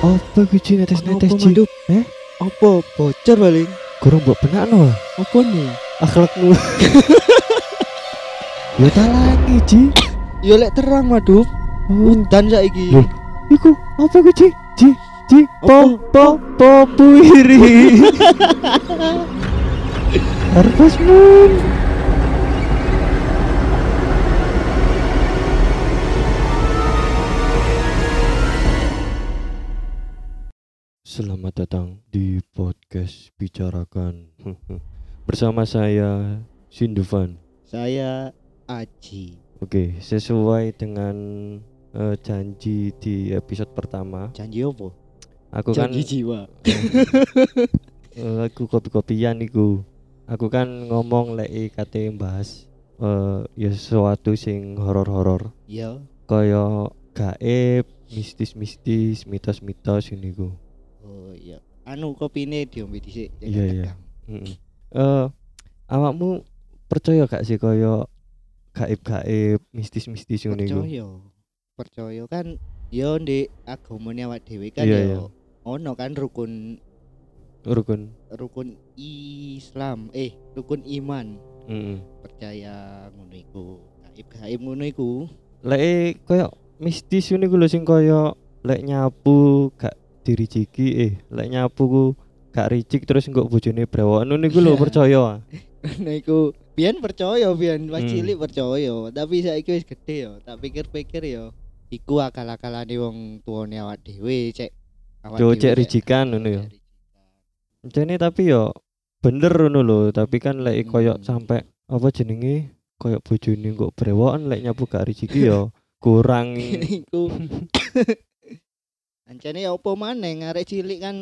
Apa Ci netes-netes? Manduk? Eh? Apa bocor paling? Kurang mbok benakno. ah. Apa nih? Akhlakmu. Ya talangi Ci. Ya lek terang Maduk. Oh. Udan saiki. Loh. Iku apa Ci? Ci, Ci, po po po puiri. Harvest Moon. Selamat datang di podcast bicarakan bersama saya Sindufan. Saya Aji. Oke, sesuai dengan eh, janji di episode pertama, Janji apa? aku kan Janji jiwa. eh, aku kopi-kopian iku. Aku kan ngomong lek kate bahas eh ya sesuatu sing horor-horor, Ya. kaya gaib, mistis-mistis, mitos-mitos ini ku. Oh iya. Anu kopine diombe dhisik. jangan Iya, iya. tegang. Heeh. Eh awakmu percaya gak sih kaya gaib-gaib, mistis-mistis iku? Percaya. Percaya kan ya ndek agamane awak dhewe kan Iya, ya iya. ono kan rukun Rukun. rukun Islam eh rukun iman Heeh. percaya ngono iku gaib gaib ngono iku Lek kaya mistis ngono iku lho sing kaya lek nyapu gak diriciki eh lek nyapu ku gak ricik terus engko bojone brewokan ngono iku lho percaya. ah. nah iku biyen percaya biyen pas Hmm. cilik percaya tapi saiki wis gede ya tak pikir-pikir ya iku akal-akalane wong tuane awak dhewe cek awak Yo, dhewe cek rijikan ngono ya. rijikan. Jane tapi yo bener ngono lho, tapi kan lek koyo Hmm. sampai apa jenenge koyo bojone kok brewokan lek nyapu gak riciki yo kurang iku ancane ya apa maneh arek cilik kan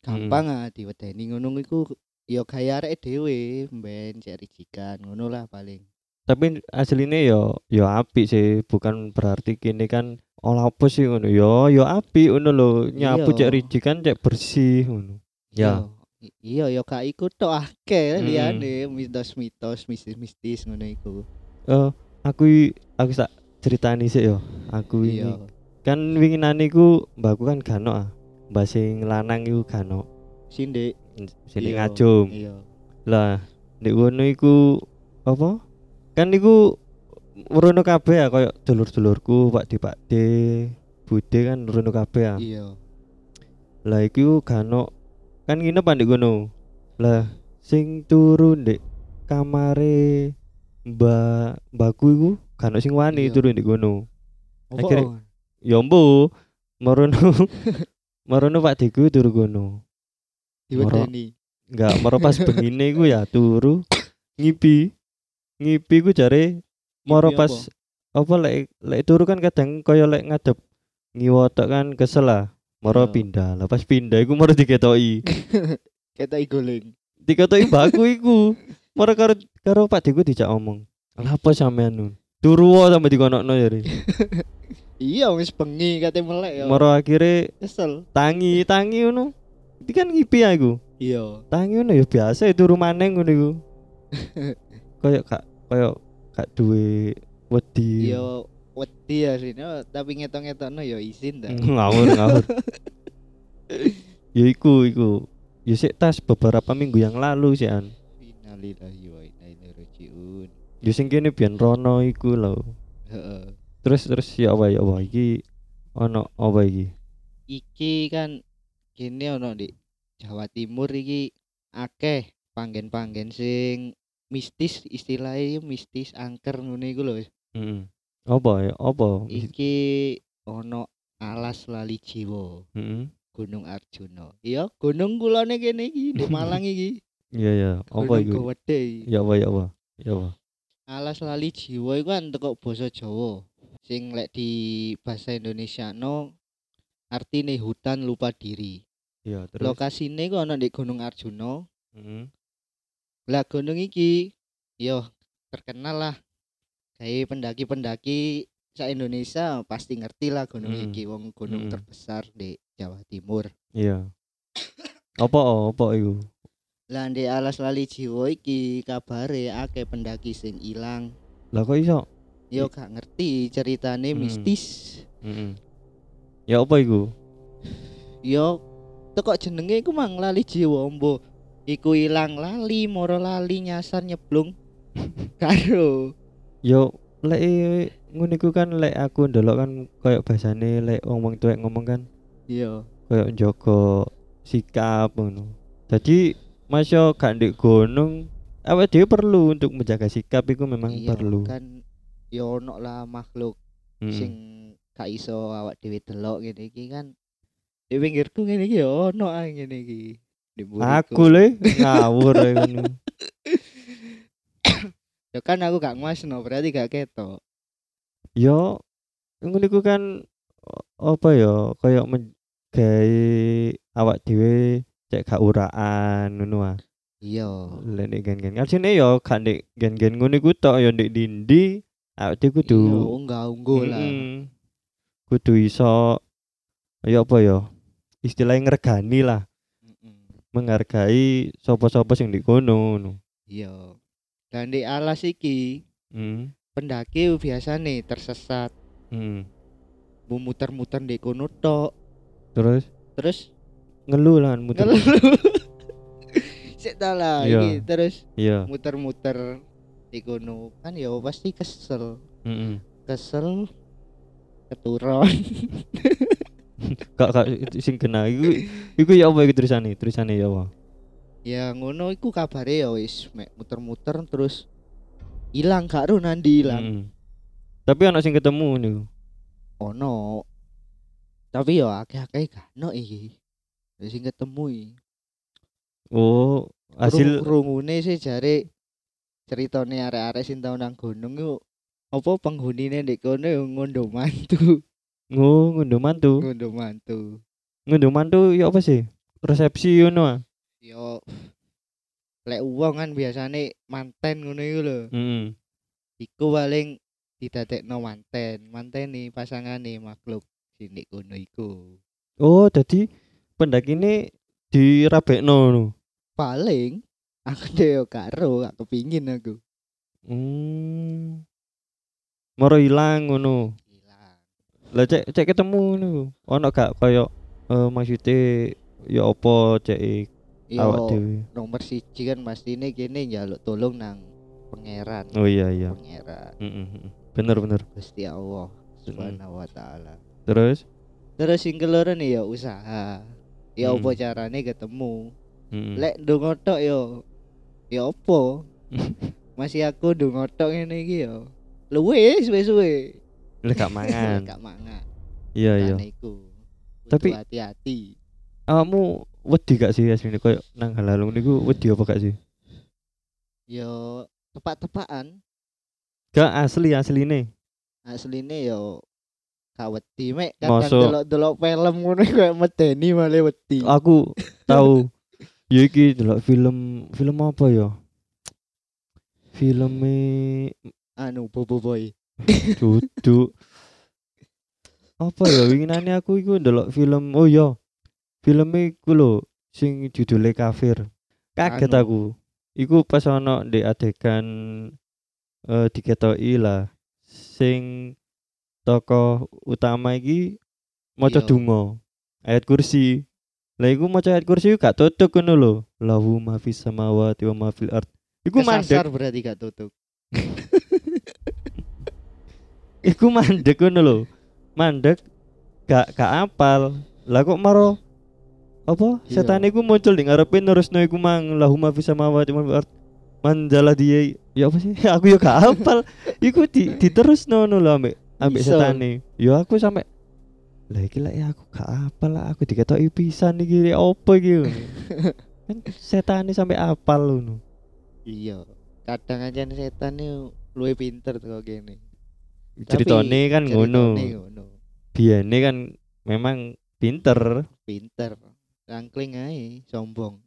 gampang ah diwedeni. Ngono iku ya gaya arek dhewe mben cek rijikan ngono lah paling. Tapi aslinya yo yo apik sih bukan berarti kini kan olah apa sih ngono. Yo yo apik ngono lho nyapu Iya. cek rijikan cek bersih ngono. Ya. Iya ya gak iku tok akeh Mm. liyane mitos-mitos mistis-mistis ngono iku. Eh aku i- aku tak ceritani sih yo aku ini iya kan winginan iku mbakku kan gano ah. Mbak sing lanang iku gano sindik. Sini Iya, ngajum. Iya. Lah nek ngono iku apa? Kan iku merono kabeh ya koyo dulur-dulurku Pak D Pak D Bude kan merono kabeh ya iya. Lah iku gano kan nginep ah ndek kono lah sing turu ndek kamare mbak mbakku iku gano sing wani Iya. turu ndek kono apa? Akhirnya- ya mbo merono merono Pak D ku turu kono. Diwedeni. Enggak moro pas begini ku ya turu ngipi ngipi ku jare moro pas apa? lek lek turu kan kadang kaya lek ngadep ngiwotok kan kesel lah moro Iya. pindah. Lah pas pindah iku moro diketoki. Kita igoling diketoki baku iku. Moro karo karo Pak Diku dijak omong lah apa sampean? Nun turu wae sampe dikonokno jare iya wis bengi kate melek ya. Moro akhirnya kesel tangi tangi ngono. Iki kan ngipi aku iya. Tangi ngono ya biasa ya turu maneng ngono iku. Kaya gak kaya gak duwe wedi. Iya wedi ya sih no, tapi ngetok-ngetokno ya izin dah ngawur ngawur. Ya iku iku. Ya sik tas beberapa minggu yang lalu sih an. Innalillahi wa inna ilaihi rajiun. Ya sing kene biyen rono iku lho. Heeh terus terus ya apa ya apa iki ono apa iki? Iki kan kene ono di Jawa Timur iki akeh panggen-panggen sing mistis istilahnya mistis angker ngono iku lho heeh apa ya? Apa? Iki ono alas lali jiwa heeh Gunung Arjuna. Iya gunung kulone kene iki di Malang iki. Iya ya apa iku? Ya apa ya apa? Ya apa? Alas lali jiwa iku kan teko basa Jawa sing lek di bahasa Indonesia no artine hutan lupa diri. Ya terus? Lokasine iku ono di Gunung Arjuna. Heeh lah gunung iki yo terkenal lah. Kayak pendaki-pendaki sa Indonesia pasti ngerti lah gunung Mm. iki wong gunung Mm. terbesar di Jawa Timur. Iya. Apa apa iku? Lah di alas lali jiwa iki kabare akeh pendaki sing ilang. Lah kok iso yo gak ngerti ceritane Mm. mistis heeh ya apa iku Yo teko jenenge iku mang lali jiwa mbo. Iku ilang lali, moro lali nyasar nyeblung. Karo Yo lek ngono iku kan lek aku ndelok kan koyo bahasane lek ngomong tuwek ngomong kan iya. koyo njogo sikap ngono. Jadi masya gak ndek gunung awake dhewe perlu untuk menjaga sikap iku memang Iya, perlu. kan yo ono lah makhluk Mm. sing gak iso awak dhewe delok ngene iki kan. Di pinggirku ngene iki yo ono ae ngene iki. Aku le ngawur ngono. Ya kan aku gak nguasno berarti gak ketok. Yo ngono iku kan apa ya men- gawe awak dhewe cek gak uraan ngono ah. Iya. Lek gen-gen asline yo gak gen-gen ngono iku tok yo ndek dindi awake dhewe kudu unggah unggul lah. Mm-mm. kudu iso ya apa ya istilahnya ngregani lah menghargai sapa-sapa sing di kono ngono. Iya. Dan di alas iki Hmm. pendaki biasane tersesat, Hmm. mau muter-muter di kono tok. Terus Terus ngeluh lah muter. ngeluh. Sik ta lah Iya. iki terus Iya. muter-muter di kono kan ya pasti kesel. Heeh. Kesel keturun. Kak kak itu sing kena iku iku ya apa iku tulisane? Tulisane ya apa? ya ngono iku kabare ya wis mek muter-muter terus hilang gak ro nandi ilang. Mm-mm. Tapi anak sing ketemu niku. Ono. Tapi ya akeh-akeh gak ono iki. Wis sing ketemu iki. Oh, hasil rungune sih jare ceritane arek-arek sing tau nang gunung yuk apa penghunine ndek kono yo ngondo mantu, oh, ngunduh mantu. ngondo mantu. Ngunduh mantu ya apa sih? Resepsi ngono ah. Yo lek uang kan biasane manten ngono iku lho. Heeh. Iku paling didadekno manten, manteni pasangane makhluk sing ndek kono iku. Oh, jadi pendakine dirabekno ngono. Paling aku yo karo gak kepingin aku. Hmm. Moro ilang ngono. Hilang. Lah cek cek ketemu niku. Ono gak koyo eh maksude ya apa cek awak Yo dhewe. nomor siji kan mastine kene njaluk tolong nang pangeran. Oh iya iya. Pangeran. Heeh heeh. Bener bener. Gusti Allah Subhanahu wa taala. Terus Terus sing keloro nih ya usaha. Ya apa Hmm. carane ketemu. heeh. Lek ndonga tok yo ya apa? Masih aku ndonga tok ngene iki yo. Luwe suwe-suwe. Lek gak mangan. Gak mangan. Iya iya. Tapi- hati-hati. Awakmu wedi gak sih asline koyo nang halalung niku wedi apa gak sih? Yo tepak-tepakan Gak asli asline. asline yo gak wedi mek kadang delok-delok film ngono kayak medeni malah wedi. Aku tahu ya iki delok film film apa ya? Filme Anu Bobo Boy. duduk apa ya winginane aku iku ndelok film oh iya film iku lho sing judule kafir kaget Anu. aku iku pas ono di adegan eh diketoki lah sing tokoh utama iki maca Iya. donga ayat kursi lah iku maca ayat kursi gak tutup ngono lho lahu ma fis samawati wa ma fil ard iku mandek berarti gak tutup. Iku mandek ngono lho. Mandek gak gak apal. Lah kok maro apa? Iya. Setan iku muncul di ngarepe nerusno iku mang lahuma fis samawati wal ard. Manjala dia ya apa sih? aku ya gak apal. iku di diterusno ngono lho ambek ambek setane. Ya aku sampe lah iki lek ya aku gak apal lah aku diketoki pisan iki opo iki ngono. kan setane sampe apal ngono. Iya. Kadang aja setan nih luwe pinter tuh kene. Ceritane kan ngono. Biane kan memang pinter. Pinter. Rangkling ae, sombong.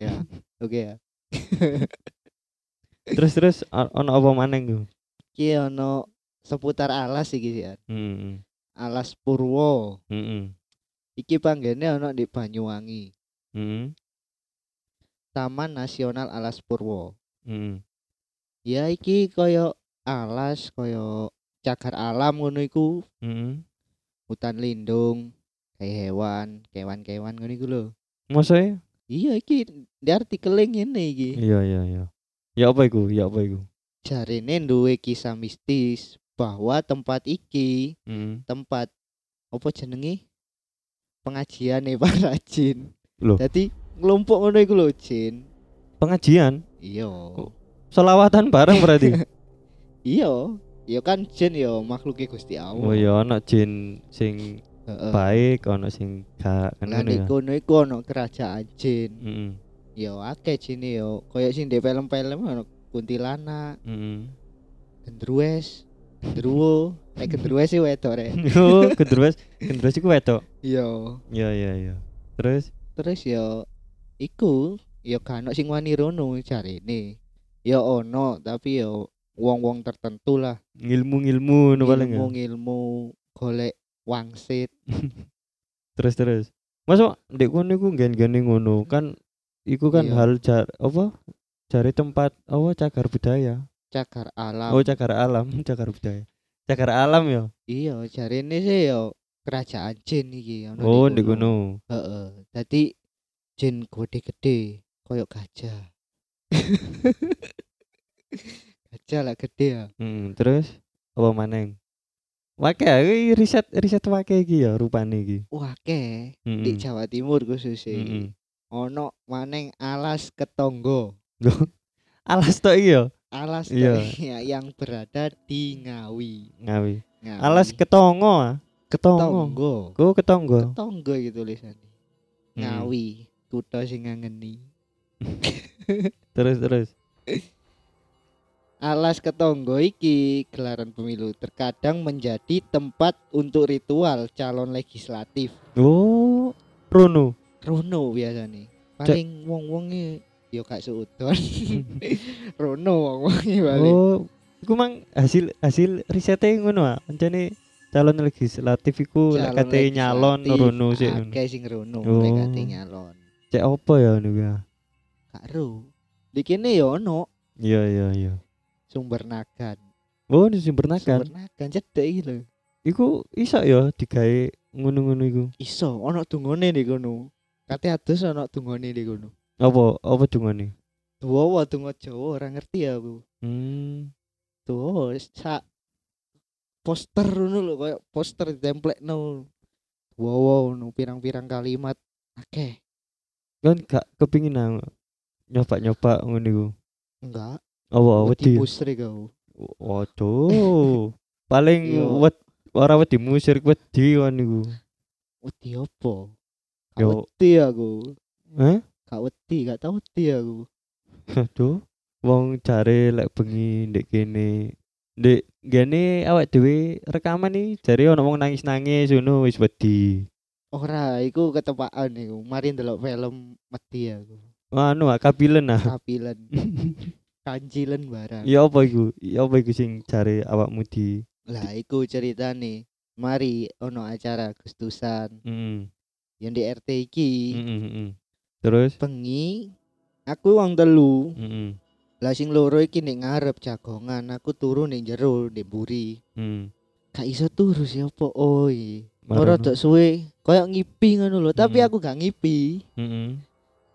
Ya, oke ya. terus terus ono apa maneng ku? Iki ono seputar alas sih. Hmm. Alas Purwo. Heeh. Iki panggene ono di Banyuwangi. Heeh. Taman Nasional Alas Purwo. Heeh. Ya iki koyo alas koyo cagar alam ngono iku Heeh. hutan lindung kayak hewan, kewan-kewan ngono iku lho. Maksudnya? Iya iki di artikel ngene iki. Iya iya iya. Ya apa iku? Ya apa iku? Jarene duwe kisah mistis bahwa tempat iki Heeh. tempat apa jenenge pengajian para jin. Loh. Jadi ngelompok ngono iku lho jin. Pengajian, Iya. selawatan bareng berarti. Iya. Ya kan jin ya makhluknya Gusti Allah. oh ya ana jin sing baik, ana sing gak kan ngono ya. kono iku ono kerajaan jin. Heeh. Ya akeh jine yo. Kayak sing di film-film ono kuntilanak, Heeh. gendruwes, gendruwo. Nek gendruwes sih wedok rek. Oh, gendruwes, gendruwes iku wedok. Iya. Iya iya iya. Terus Terus yo iku yo gak ono sing wani rono jarene. Ya ono tapi yo wong-wong tertentu lah. ngilmu-ngilmu no paling ya. Ilmu-ilmu golek wangsit. Terus terus. Masuk ndek kono iku gen-gene ngono kan iku kan Iya. hal jar apa? Cari tempat apa cagar budaya. Cagar alam. Oh, cagar alam, cagar budaya. Cagar alam ya. Iya, jarene sih yo kerajaan jin iki ono Oh, di ndek kono. Heeh. Dadi jin gede-gede koyo gajah. gajah lah gede ya. Hmm, terus apa maneng? Wake iki riset riset wake iki ya rupane iki. Wake di Heeh. Jawa Timur khususnya. Heeh. Ono maneng alas ketonggo. Alas tok iki ya, Alas Iya. ya, yang berada di Ngawi. ngawi. Ngawi. Alas ketongo ah. Ketongo. ketonggo. Kok ketonggo? Ketonggo iki tulisannya. Hmm. Ngawi, kutha sing ngangeni. Terus terus. Alas ketonggo iki gelaran pemilu terkadang menjadi tempat untuk ritual calon legislatif. Oh, Rono. Rono biasanya. Paling wong-wonge yo gak seudon. Rono wong-wonge paling. Oh, iku mang hasil hasil risetnya ngono ah. Pancene calon legislatif iku lek kate nyalon rono sik ngono. Akeh sing rono Oh. lek kate nyalon. Cek apa ya niku ya? Gak ero. Di kene yo ono Iya iya iya. sumber nagan. Oh, di sumber nagan. Sumber nagan cedek iki lho. Iku iso ya digawe ngono-ngono iku. Iso ono dungone di kono. Kate adus ono dungone di kono. Apa apa dungane? Tuwa donga Jawa ora ngerti aku. Hmm. Tuh, sak poster ngono lho koyo poster ditemplekno. Wow, ngono pirang-pirang kalimat akeh. Kan gak kepingin ah, nyoba-nyoba ngono iku. Enggak, Apa wedi wedi? musrik kau. Waduh. Paling Yo. wed ora wedi musik wedi kan iku. Wedi apa? Wedi aku. Hah? Gak wedi, gak tau wedi aku. Aduh. Wong jare lek bengi ndek kene. Ndek gene awak dhewe rekaman nih jare ono wong nangis-nangis ngono wis wedi. Ora, iku ketepaan iku. Mari ndelok film wedi aku. Anu ah kabilen ah. Kapilen, kancilen barang. Ya apa iku? Ya apa iku sing jare awakmu di Lah iku ceritane. Mari ono acara Gustusan Heeh. yang di RT iki. Heeh heeh. Terus Bengi aku wong telu. heeh. Lah sing loro iki nek ngarep jagongan, aku turu ning jero ning mburi. Hmm. Gak iso turu siapa oi. Moro tok suwe koyo ngipi ngono lho, tapi Mm. aku gak ngipi. Heeh.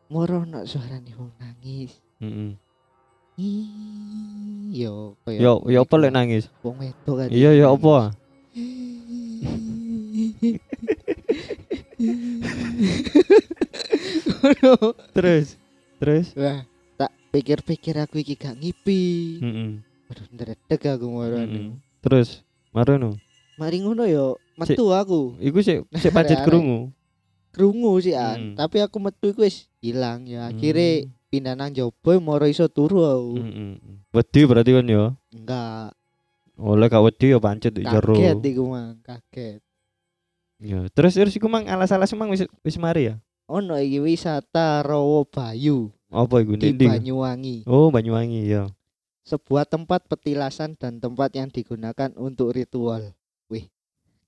Moro ono suarane wong nangis. Heeh. Ih, Yo koyo Yo yo apa lek nangis? wong wedok kan. Iya ya apa? Terus terus Wah, tak pikir-pikir aku iki gak ngipi. heeh. Waduh, ndredeg aku moro. Heeh. Terus marono. Mari ngono yo metu aku. Iku sik sik pancet krungu. krungu sih an Hmm. tapi aku metu iku wis hilang ya akhirnya Hmm. pindah nang jopo moro iso turu aku Heeh. Wedi berarti kan ya. enggak Oleh gak wedi ya pancet jero. kaget iku mang kaget Ya, terus terus iku mang alas-alas mang wis wis mari ya. Ono iki wisata Rowo Bayu Apa iku di? Banyuwangi Oh, Banyuwangi ya. sebuah tempat petilasan dan tempat yang digunakan untuk ritual wih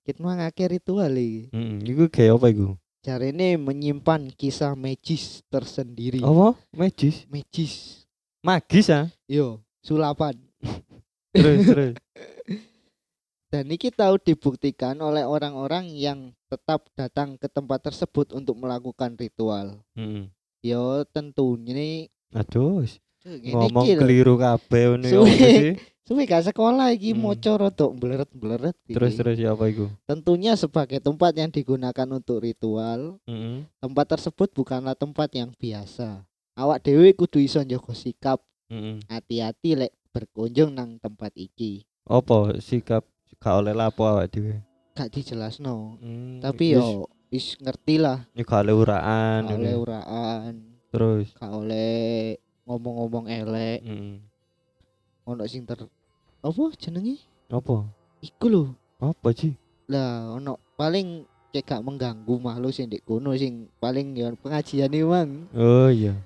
kita mang akeh ritual iki Heeh. Iku kayak apa iku? carane menyimpan kisah magis tersendiri Apa? Magis. magis Magis ah. yo sulapan Terus terus. Dan ini tahu dibuktikan oleh orang-orang yang tetap datang ke tempat tersebut untuk melakukan ritual. Heeh. Yo tentunya nih Aduh, ngomong keliru kabeh Suwe. apa sih? Suwe gak sekolah iki Hmm. moco rodok bleret-bleret. Terus terus ya apa iku? Tentunya sebagai tempat yang digunakan untuk ritual, Heeh. tempat tersebut bukanlah tempat yang biasa. Awak dewe kudu iso njaga sikap, hati-hati lek berkunjung nang tempat iki. Apa sikap gak oleh lapo awak dhewe? Gak dijelasno. Hmm, Tapi yo wis ngerti lah, ya gak oleh uraan gak oleh uraan, Terus gak oleh ngomong-ngomong elek, heeh. ono sing ter apa jenenge? Apa? Iku lho. Apa sih? Lah ono paling cek gak mengganggu makhluk sing ndek kono sing paling ya pengajian iki mang. Oh iya.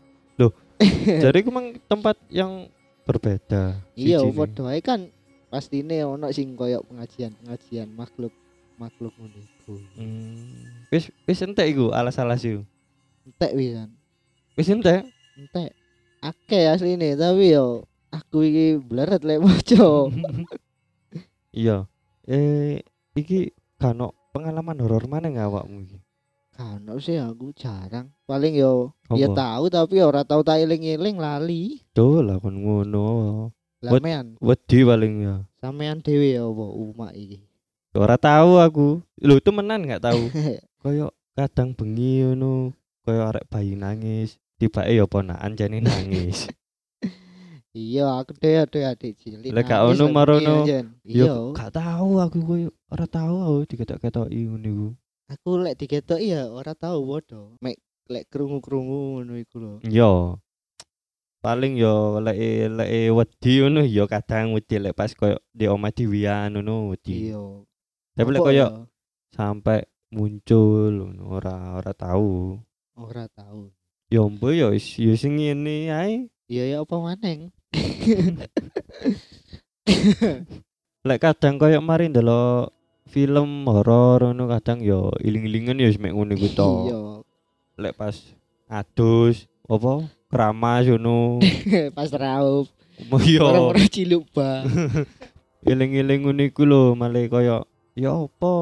Loh, jadi ku mang tempat yang berbeda. Iya, padha kan pastine ono sing koyo pengajian-pengajian makhluk makhluk ngono iku. Hmm. Wis wis entek iku alas-alas iku. Entek wisan. Wis entek. Entek. Akeh asline tapi yo aku iki bleret lek maca. Iya. Eh iki kano pengalaman horor mana nggak awakmu iki? Kan sih aku jarang. Paling yo ya Apa? tahu tapi ora tahu tak eling-eling lali. Tuh lah kon ngono. Lamean Wedi paling ya. sampean dhewe ya apa umak iki. Ora tahu aku. Lho temenan nggak tahu. Koyo kadang bengi ngono, koyo arek bayi nangis, tibake ya ponakan jane nangis. Iya, aku dhewe dhewe adik cilik. Lek gak ono marono. Ya Iya. gak tahu aku koyo ora tahu aku diketok-ketoki ngono iku. Aku lek diketoki ya ora tahu bodoh. Mek lek krungu-krungu ngono iku lho. Yo. Paling yo lek lek wedi ngono yo kadang wedi lek pas koyo di omah dhewean ngono wedi. Iya. Tapi lek koyo ya? sampai muncul ora ora tahu. ora tahu. Yo mbo yo wis yo sing ngene ae. Iya ya apa maneng? Lek kadang koyo mari ndelok film horor ngono kadang yo iling-ilingan yo wis mek ngono iku to. Iya. Lek pas adus apa keramas ngono. Pas raup. Yo Orang-orang ciluk ba. eling-eling ngono iku lho malah koyo ya apa.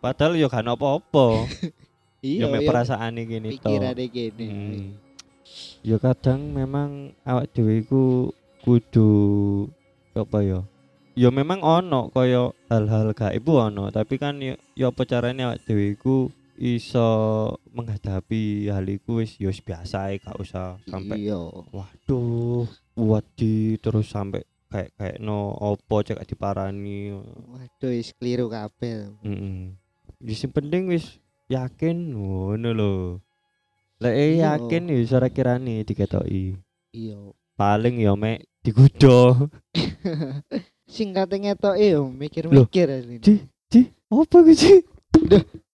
Padahal ya gak apa-apa. Iya. ya mek ya, perasaan iki to. Pikirane kene. Hmm. Ya kadang memang awak dhewe iku kudu apa ya? Ya memang ono kaya hal-hal gaib ono, tapi kan ya, ya apa carane awak dhewe iku iso menghadapi hal iku wis ya wis biasa ae gak usah sampai Iya. waduh wedi terus sampai kayak kayak no opo cek diparani Waduh, wis keliru kabeh. heeh wis sing penting wis yakin ngono lho lek eh Iya. yakin ya ora kirani diketoki Iya. paling ya mek digudo Sing kate ngetoke yo mikir-mikir. Ci. Ci, apa iku Ci?